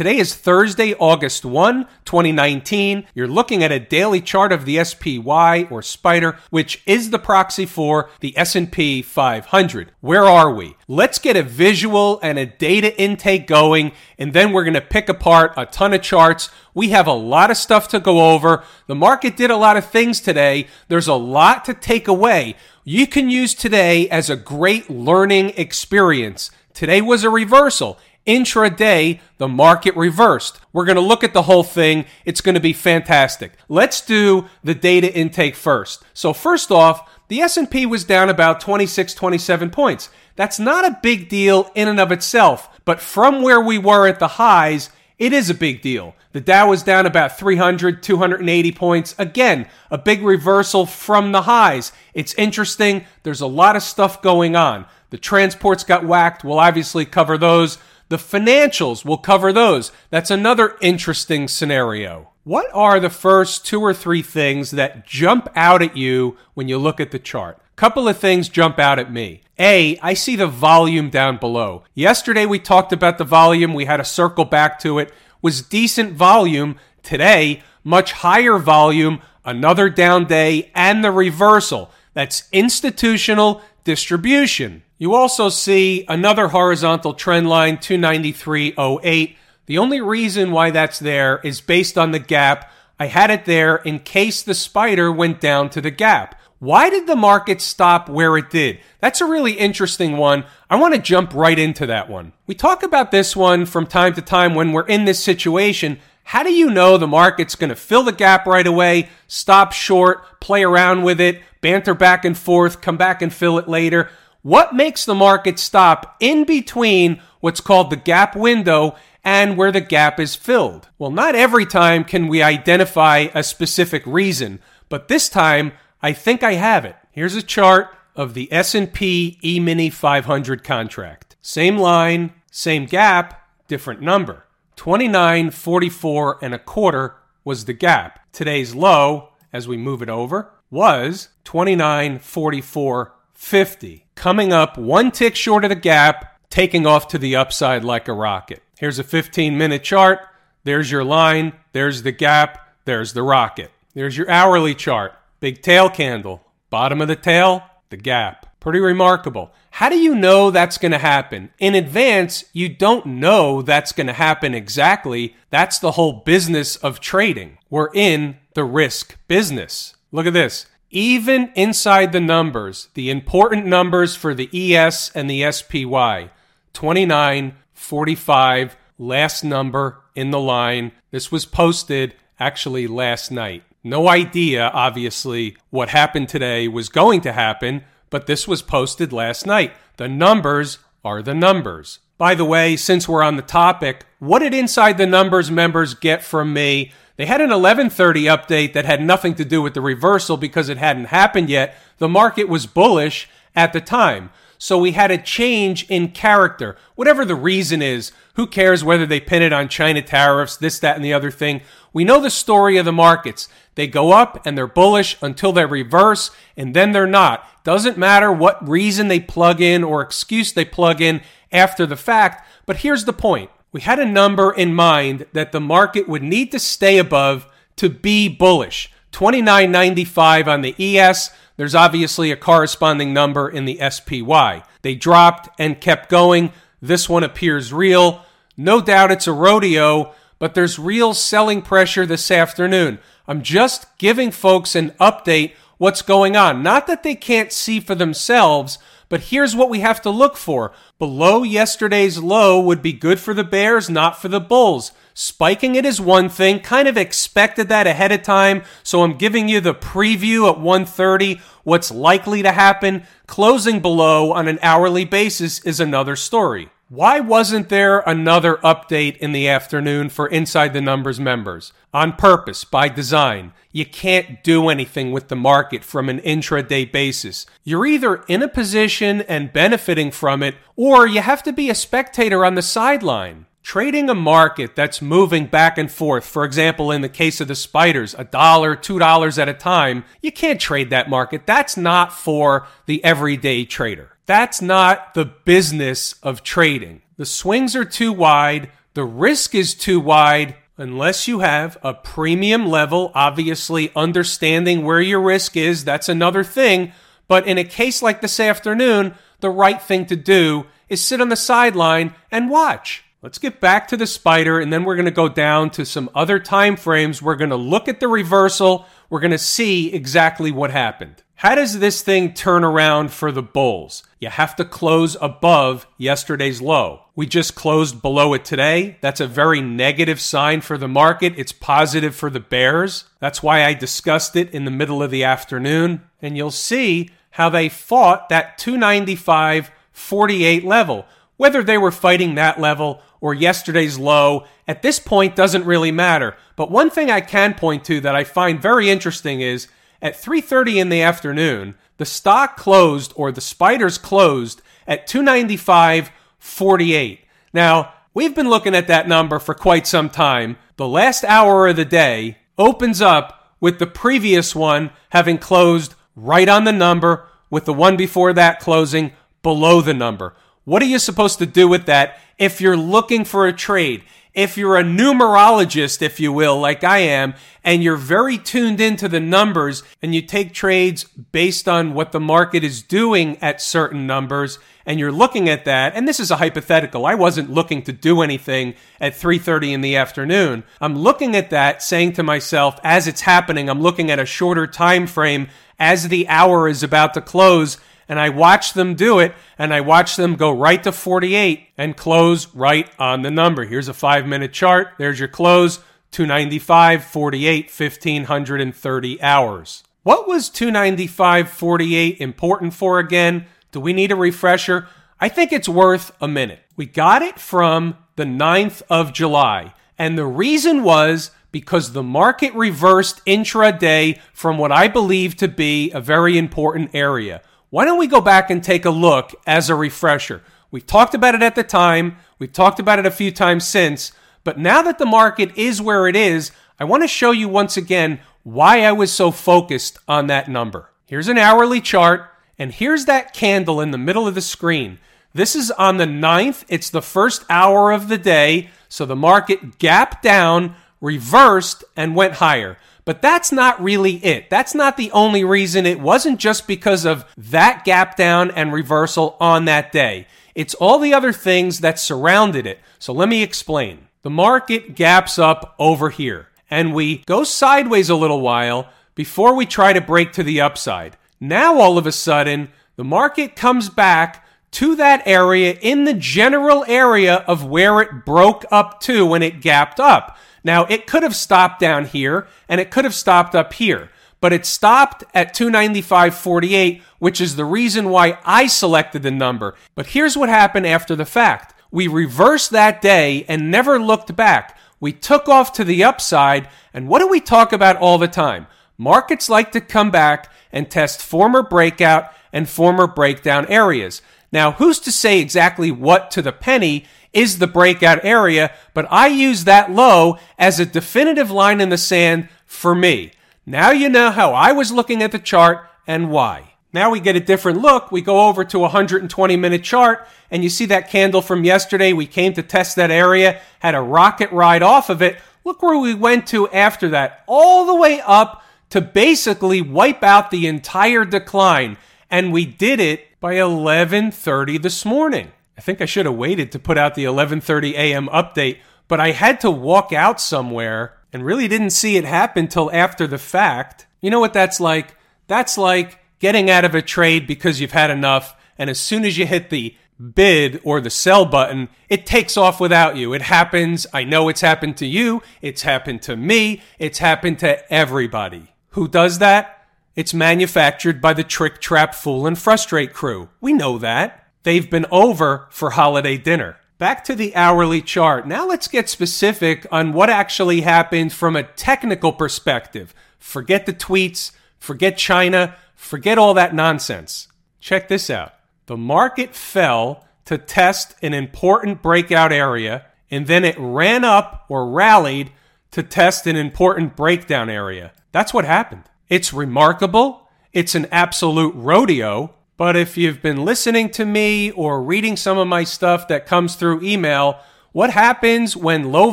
Today is Thursday, August 1, 2019. You're looking at a daily chart of the SPY or Spider, which is the proxy for the S&P 500. Where are we? Let's get a visual and a data intake going, and then we're going to pick apart a ton of charts. We have a lot of stuff to go over. The market did a lot of things today. There's a lot to take away. You can use today as a great learning experience. Today was a reversal. Intraday, the market reversed. We're going to look at the whole thing. It's going to be fantastic. Let's do the data intake first. So first off, the S&P was down about 26, 27 points. That's not a big deal in and of itself, but from where we were at the highs, it is a big deal. The Dow was down about 300, 280 points. Again, a big reversal from the highs. It's interesting. There's a lot of stuff going on. The transports got whacked. We'll obviously cover those. The financials, we'll cover those. That's another interesting scenario. What are the first two or three things that jump out at you when you look at the chart? Couple of things jump out at me. A, I see the volume down below. Yesterday we talked about the volume. We had a circle back to it. Was decent volume. Today, much higher volume, another down day, and the reversal. That's institutional distribution. You also see another horizontal trend line, 293.08. The only reason why that's there is based on the gap. I had it there in case the spider went down to the gap. Why did the market stop where it did? That's a really interesting one. I want to jump right into that one. We talk about this one from time to time when we're in this situation. How do you know the market's going to fill the gap right away, stop short, play around with it, banter back and forth, come back and fill it later? What makes the market stop in between what's called the gap window and where the gap is filled? Well, not every time can we identify a specific reason, but this time I think I have it. Here's a chart of the S&P E-mini 500 contract. Same line, same gap, different number. 29.44 and a quarter was the gap. Today's low, as we move it over, was 29.44.50 coming up one tick short of the gap, taking off to the upside like a rocket. Here's a 15 minute chart. There's your line. There's the gap. There's the rocket. There's your hourly chart. Big tail candle. Bottom of the tail, the gap. Pretty remarkable. How do you know that's going to happen? In advance, you don't know that's going to happen exactly. That's the whole business of trading. We're in the risk business. Look at this even inside the numbers, the important numbers for the ES and the SPY 29, 45, last number in the line. This was posted actually last night. No idea, obviously, what happened today was going to happen, but this was posted last night. The numbers are the numbers. By the way, since we're on the topic, what did Inside the Numbers members get from me they had an 1130 update that had nothing to do with the reversal because it hadn't happened yet. The market was bullish at the time. So we had a change in character. Whatever the reason is, who cares whether they pin it on China tariffs, this, that, and the other thing? We know the story of the markets. They go up and they're bullish until they reverse, and then they're not. Doesn't matter what reason they plug in or excuse they plug in after the fact, but here's the point we had a number in mind that the market would need to stay above to be bullish. 29.95 on the ES. There's obviously a corresponding number in the SPY. They dropped and kept going. This one appears real. No doubt it's a rodeo, but there's real selling pressure this afternoon. I'm just giving folks an update what's going on. Not that they can't see for themselves, but here's what we have to look for. Below yesterday's low would be good for the Bears, not for the Bulls. Spiking it is one thing, kind of expected that ahead of time, so I'm giving you the preview at 130, what's likely to happen. Closing below on an hourly basis is another story. Why wasn't there another update in the afternoon for Inside the Numbers members? On purpose, by design. You can't do anything with the market from an intraday basis. You're either in a position and benefiting from it, or you have to be a spectator on the sideline. Trading a market that's moving back and forth, for example, in the case of the spiders, a dollar, two dollars at a time, you can't trade that market. That's not for the everyday trader. That's not the business of trading. The swings are too wide, the risk is too wide, unless you have a premium level, obviously understanding where your risk is, that's another thing. But in a case like this afternoon, the right thing to do is sit on the sideline and watch. Let's get back to the spider and then we're going to go down to some other time frames. We're going to look at the reversal. We're going to see exactly what happened. How does this thing turn around for the bulls? You have to close above yesterday's low. We just closed below it today. That's a very negative sign for the market. It's positive for the bears. That's why I discussed it in the middle of the afternoon. And you'll see how they fought that 295 48 level. Whether they were fighting that level or yesterday's low at this point doesn't really matter. But one thing I can point to that I find very interesting is at 3:30 in the afternoon, the stock closed or the spiders closed at 295.48. Now, we've been looking at that number for quite some time. The last hour of the day opens up with the previous one having closed right on the number with the one before that closing below the number. What are you supposed to do with that if you're looking for a trade? If you're a numerologist, if you will, like I am, and you're very tuned into the numbers and you take trades based on what the market is doing at certain numbers and you're looking at that, and this is a hypothetical. I wasn't looking to do anything at 3:30 in the afternoon. I'm looking at that saying to myself as it's happening, I'm looking at a shorter time frame as the hour is about to close and I watched them do it, and I watched them go right to 48 and close right on the number. Here's a five minute chart. There's your close 295, 48, 1530 hours. What was 295, 48 important for again? Do we need a refresher? I think it's worth a minute. We got it from the 9th of July, and the reason was because the market reversed intraday from what I believe to be a very important area. Why don't we go back and take a look as a refresher? We've talked about it at the time, we've talked about it a few times since, but now that the market is where it is, I want to show you once again why I was so focused on that number. Here's an hourly chart, and here's that candle in the middle of the screen. This is on the 9th, it's the first hour of the day, so the market gapped down, reversed, and went higher. But that's not really it. That's not the only reason. It wasn't just because of that gap down and reversal on that day. It's all the other things that surrounded it. So let me explain. The market gaps up over here and we go sideways a little while before we try to break to the upside. Now all of a sudden, the market comes back to that area in the general area of where it broke up to when it gapped up. Now, it could have stopped down here and it could have stopped up here, but it stopped at 295.48, which is the reason why I selected the number. But here's what happened after the fact. We reversed that day and never looked back. We took off to the upside, and what do we talk about all the time? Markets like to come back and test former breakout and former breakdown areas. Now, who's to say exactly what to the penny is the breakout area, but I use that low as a definitive line in the sand for me. Now you know how I was looking at the chart and why. Now we get a different look. We go over to a 120 minute chart and you see that candle from yesterday. We came to test that area, had a rocket ride off of it. Look where we went to after that, all the way up to basically wipe out the entire decline. And we did it by 11:30 this morning. I think I should have waited to put out the 11:30 a.m. update, but I had to walk out somewhere and really didn't see it happen till after the fact. You know what that's like? That's like getting out of a trade because you've had enough and as soon as you hit the bid or the sell button, it takes off without you. It happens. I know it's happened to you. It's happened to me. It's happened to everybody. Who does that? It's manufactured by the trick, trap, fool, and frustrate crew. We know that. They've been over for holiday dinner. Back to the hourly chart. Now let's get specific on what actually happened from a technical perspective. Forget the tweets, forget China, forget all that nonsense. Check this out. The market fell to test an important breakout area and then it ran up or rallied to test an important breakdown area. That's what happened. It's remarkable. It's an absolute rodeo. But if you've been listening to me or reading some of my stuff that comes through email, what happens when low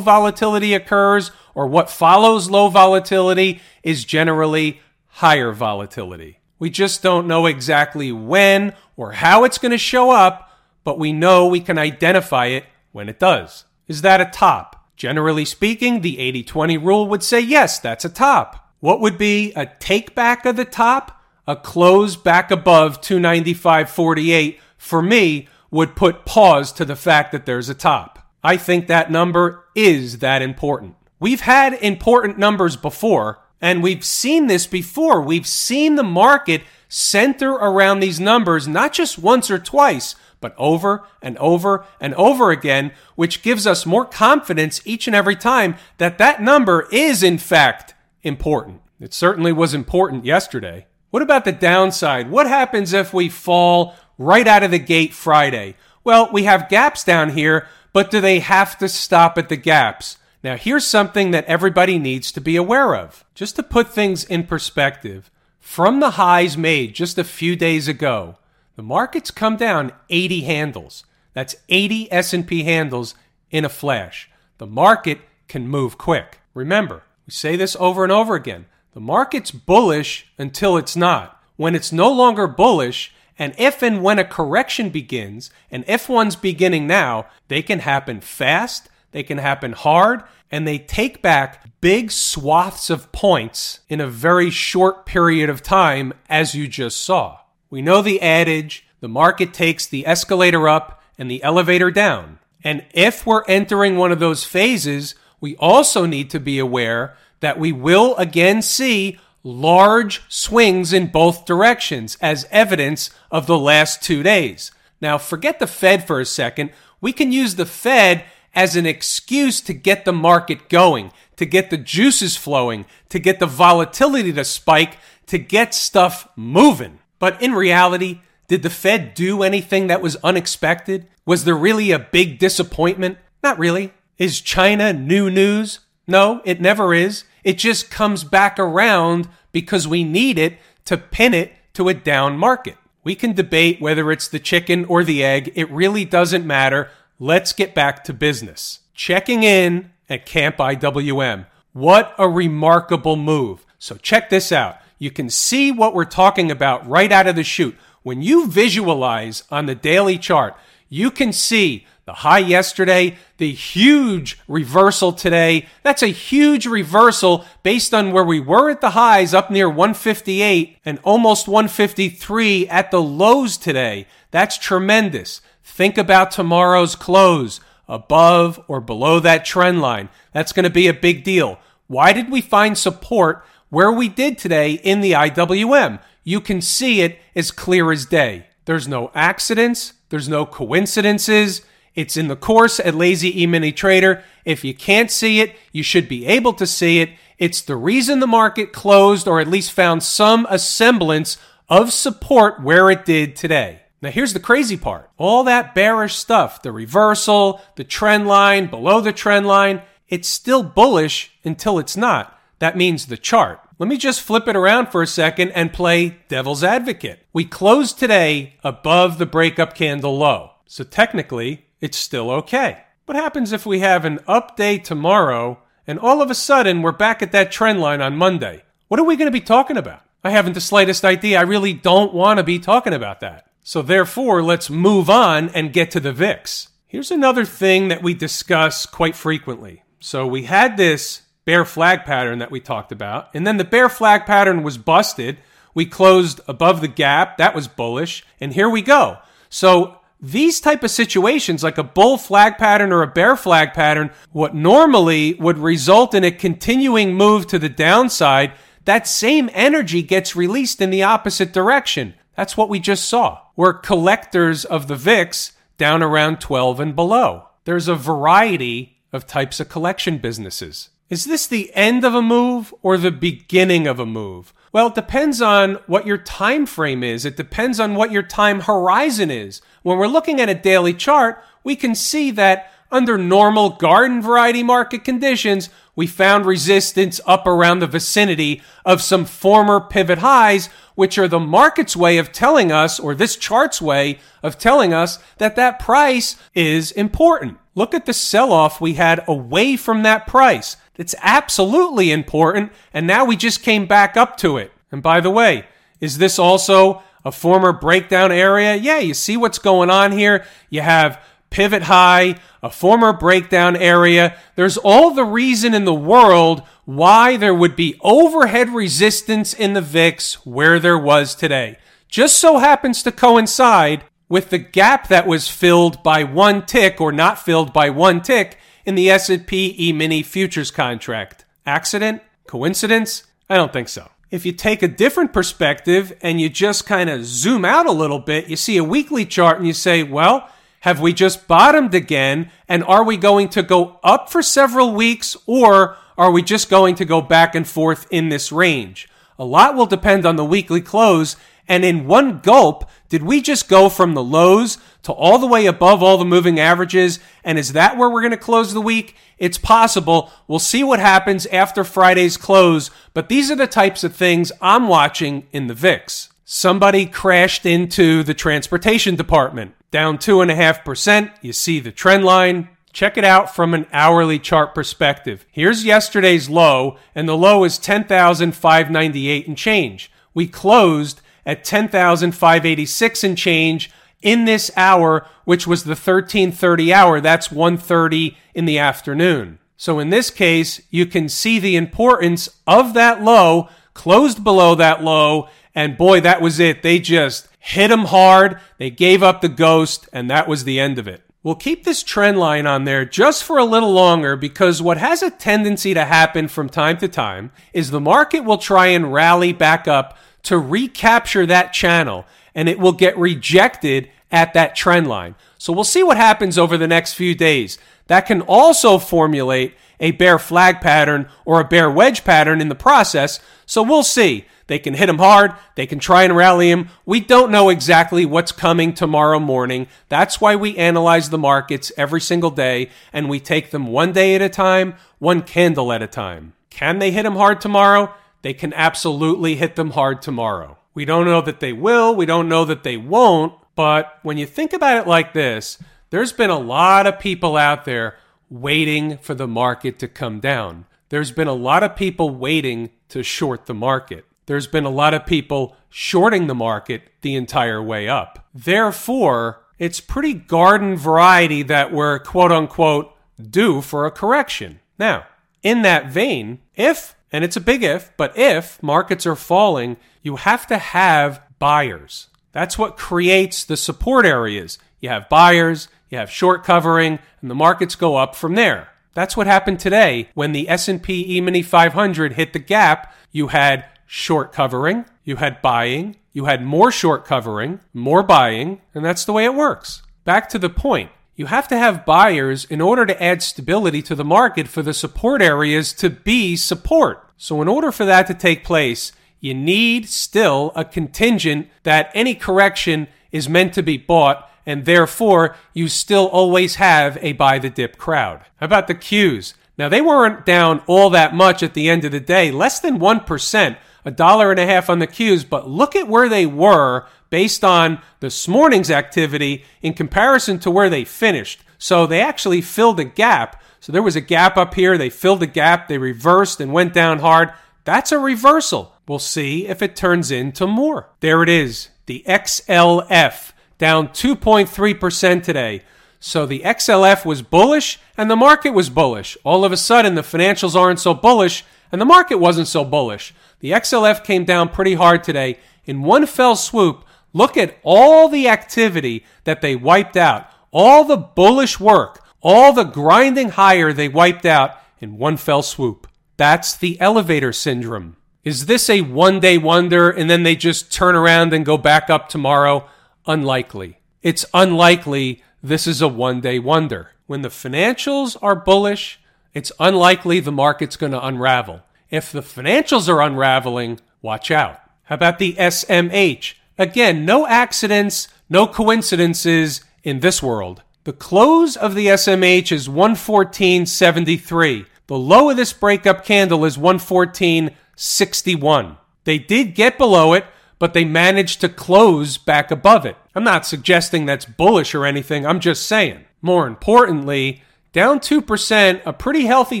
volatility occurs or what follows low volatility is generally higher volatility. We just don't know exactly when or how it's going to show up, but we know we can identify it when it does. Is that a top? Generally speaking, the 80 20 rule would say yes, that's a top. What would be a take back of the top? A close back above 295.48 for me would put pause to the fact that there's a top. I think that number is that important. We've had important numbers before, and we've seen this before. We've seen the market center around these numbers not just once or twice, but over and over and over again, which gives us more confidence each and every time that that number is in fact important. It certainly was important yesterday. What about the downside? What happens if we fall right out of the gate Friday? Well, we have gaps down here, but do they have to stop at the gaps? Now, here's something that everybody needs to be aware of. Just to put things in perspective, from the highs made just a few days ago, the market's come down 80 handles. That's 80 S&P handles in a flash. The market can move quick. Remember, we say this over and over again. The market's bullish until it's not. When it's no longer bullish, and if and when a correction begins, and if one's beginning now, they can happen fast, they can happen hard, and they take back big swaths of points in a very short period of time, as you just saw. We know the adage the market takes the escalator up and the elevator down. And if we're entering one of those phases, we also need to be aware that we will again see large swings in both directions as evidence of the last two days. Now, forget the Fed for a second. We can use the Fed as an excuse to get the market going, to get the juices flowing, to get the volatility to spike, to get stuff moving. But in reality, did the Fed do anything that was unexpected? Was there really a big disappointment? Not really. Is China new news? No, it never is. It just comes back around because we need it to pin it to a down market. We can debate whether it's the chicken or the egg. It really doesn't matter. Let's get back to business. Checking in at Camp IWM. What a remarkable move. So check this out. You can see what we're talking about right out of the chute. When you visualize on the daily chart, you can see the high yesterday, the huge reversal today. That's a huge reversal based on where we were at the highs up near 158 and almost 153 at the lows today. That's tremendous. Think about tomorrow's close above or below that trend line. That's going to be a big deal. Why did we find support where we did today in the IWM? You can see it as clear as day. There's no accidents. There's no coincidences. It's in the course at Lazy E Mini Trader. If you can't see it, you should be able to see it. It's the reason the market closed or at least found some semblance of support where it did today. Now, here's the crazy part. All that bearish stuff, the reversal, the trend line, below the trend line, it's still bullish until it's not. That means the chart. Let me just flip it around for a second and play devil's advocate. We closed today above the breakup candle low. So technically, it's still okay. What happens if we have an up day tomorrow and all of a sudden we're back at that trend line on Monday? What are we going to be talking about? I haven't the slightest idea. I really don't want to be talking about that. So therefore, let's move on and get to the VIX. Here's another thing that we discuss quite frequently. So we had this bear flag pattern that we talked about, and then the bear flag pattern was busted. We closed above the gap. That was bullish. And here we go. So these type of situations like a bull flag pattern or a bear flag pattern what normally would result in a continuing move to the downside that same energy gets released in the opposite direction. That's what we just saw. We're collectors of the vix down around 12 and below. There's a variety of types of collection businesses. Is this the end of a move or the beginning of a move? Well, it depends on what your time frame is. It depends on what your time horizon is. When we're looking at a daily chart, we can see that under normal garden variety market conditions, we found resistance up around the vicinity of some former pivot highs, which are the market's way of telling us, or this chart's way of telling us that that price is important. Look at the sell off we had away from that price. It's absolutely important. And now we just came back up to it. And by the way, is this also a former breakdown area? Yeah, you see what's going on here. You have pivot high, a former breakdown area. There's all the reason in the world why there would be overhead resistance in the VIX where there was today. Just so happens to coincide with the gap that was filled by one tick or not filled by one tick in the S&P E-mini futures contract. Accident? Coincidence? I don't think so. If you take a different perspective and you just kind of zoom out a little bit, you see a weekly chart and you say, well, have we just bottomed again? And are we going to go up for several weeks or are we just going to go back and forth in this range? A lot will depend on the weekly close. And in one gulp, did we just go from the lows to all the way above all the moving averages? And is that where we're going to close the week? It's possible. We'll see what happens after Friday's close. But these are the types of things I'm watching in the VIX. Somebody crashed into the transportation department down 2.5%. You see the trend line. Check it out from an hourly chart perspective. Here's yesterday's low, and the low is 10,598 and change. We closed at 10,586 and change in this hour, which was the 1330 hour. That's 1:30 in the afternoon. So in this case, you can see the importance of that low, closed below that low, and boy, that was it. They just hit them hard. They gave up the ghost, and that was the end of it. We'll keep this trend line on there just for a little longer because what has a tendency to happen from time to time is the market will try and rally back up to recapture that channel and it will get rejected at that trend line. So we'll see what happens over the next few days. That can also formulate a bear flag pattern or a bear wedge pattern in the process. So we'll see. They can hit him hard. They can try and rally him. We don't know exactly what's coming tomorrow morning. That's why we analyze the markets every single day and we take them one day at a time, one candle at a time. Can they hit him hard tomorrow? They can absolutely hit them hard tomorrow. We don't know that they will. We don't know that they won't. But when you think about it like this, there's been a lot of people out there waiting for the market to come down. There's been a lot of people waiting to short the market there's been a lot of people shorting the market the entire way up. Therefore, it's pretty garden variety that we're quote unquote due for a correction. Now, in that vein, if, and it's a big if, but if markets are falling, you have to have buyers. That's what creates the support areas. You have buyers, you have short covering, and the markets go up from there. That's what happened today when the S&P E-mini 500 hit the gap. You had short covering, you had buying, you had more short covering, more buying, and that's the way it works. Back to the point. You have to have buyers in order to add stability to the market for the support areas to be support. So, in order for that to take place, you need still a contingent that any correction is meant to be bought, and therefore you still always have a buy the dip crowd. How about the Qs? Now, they weren't down all that much at the end of the day, less than 1%, a dollar and a half on the Qs, but look at where they were based on this morning's activity in comparison to where they finished. So they actually filled a gap. So there was a gap up here. They filled a gap. They reversed and went down hard. That's a reversal. We'll see if it turns into more. There it is. The XLF down 2.3% today. So the XLF was bullish and the market was bullish. All of a sudden, the financials aren't so bullish and the market wasn't so bullish. The XLF came down pretty hard today. In one fell swoop, look at all the activity that they wiped out, all the bullish work, all the grinding higher they wiped out in one fell swoop. That's the elevator syndrome. Is this a one day wonder and then they just turn around and go back up tomorrow? Unlikely. It's unlikely this is a one day wonder. When the financials are bullish, it's unlikely the market's going to unravel. If the financials are unraveling, watch out. How about the SMH? Again, no accidents, no coincidences in this world. The close of the SMH is 114.73. The low of this breakup candle is 114.61. They did get below it, but they managed to close back above it. I'm not suggesting that's bullish or anything, I'm just saying. More importantly, down 2%, a pretty healthy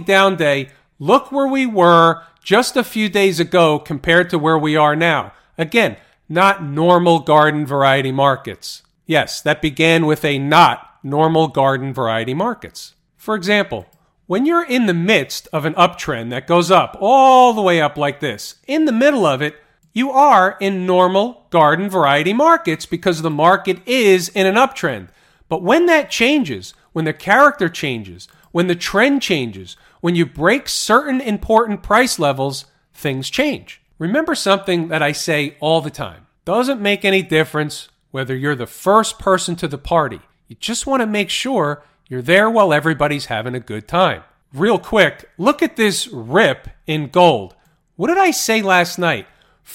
down day. Look where we were just a few days ago compared to where we are now. Again, not normal garden variety markets. Yes, that began with a not normal garden variety markets. For example, when you're in the midst of an uptrend that goes up all the way up like this, in the middle of it, you are in normal garden variety markets because the market is in an uptrend. But when that changes, when the character changes, when the trend changes, when you break certain important price levels, things change. Remember something that I say all the time. Doesn't make any difference whether you're the first person to the party. You just want to make sure you're there while everybody's having a good time. Real quick, look at this rip in gold. What did I say last night?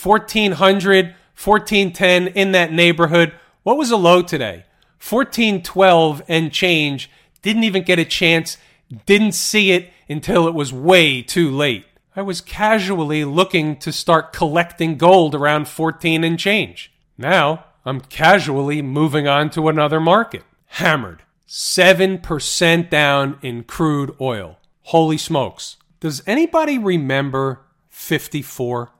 1400, 1410 in that neighborhood. What was the low today? 1412 and change. Didn't even get a chance. Didn't see it until it was way too late. I was casually looking to start collecting gold around 14 and change. Now, I'm casually moving on to another market. Hammered. 7% down in crude oil. Holy smokes. Does anybody remember 54?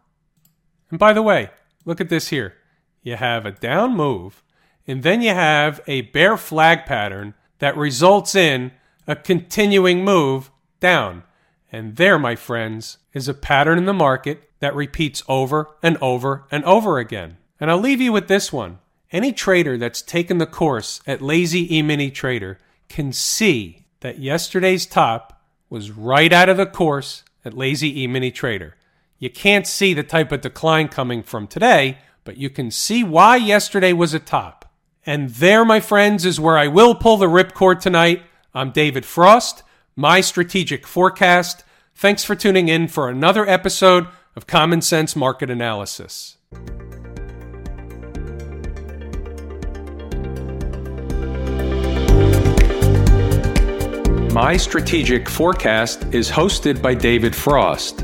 And by the way, look at this here. You have a down move, and then you have a bear flag pattern that results in a continuing move down. And there, my friends, is a pattern in the market that repeats over and over and over again. And I'll leave you with this one. Any trader that's taken the course at Lazy E-mini Trader can see that yesterday's top was right out of the course at Lazy E-mini Trader. You can't see the type of decline coming from today, but you can see why yesterday was a top. And there, my friends, is where I will pull the ripcord tonight. I'm David Frost, my strategic forecast. Thanks for tuning in for another episode of Common Sense Market Analysis. My Strategic Forecast is hosted by David Frost.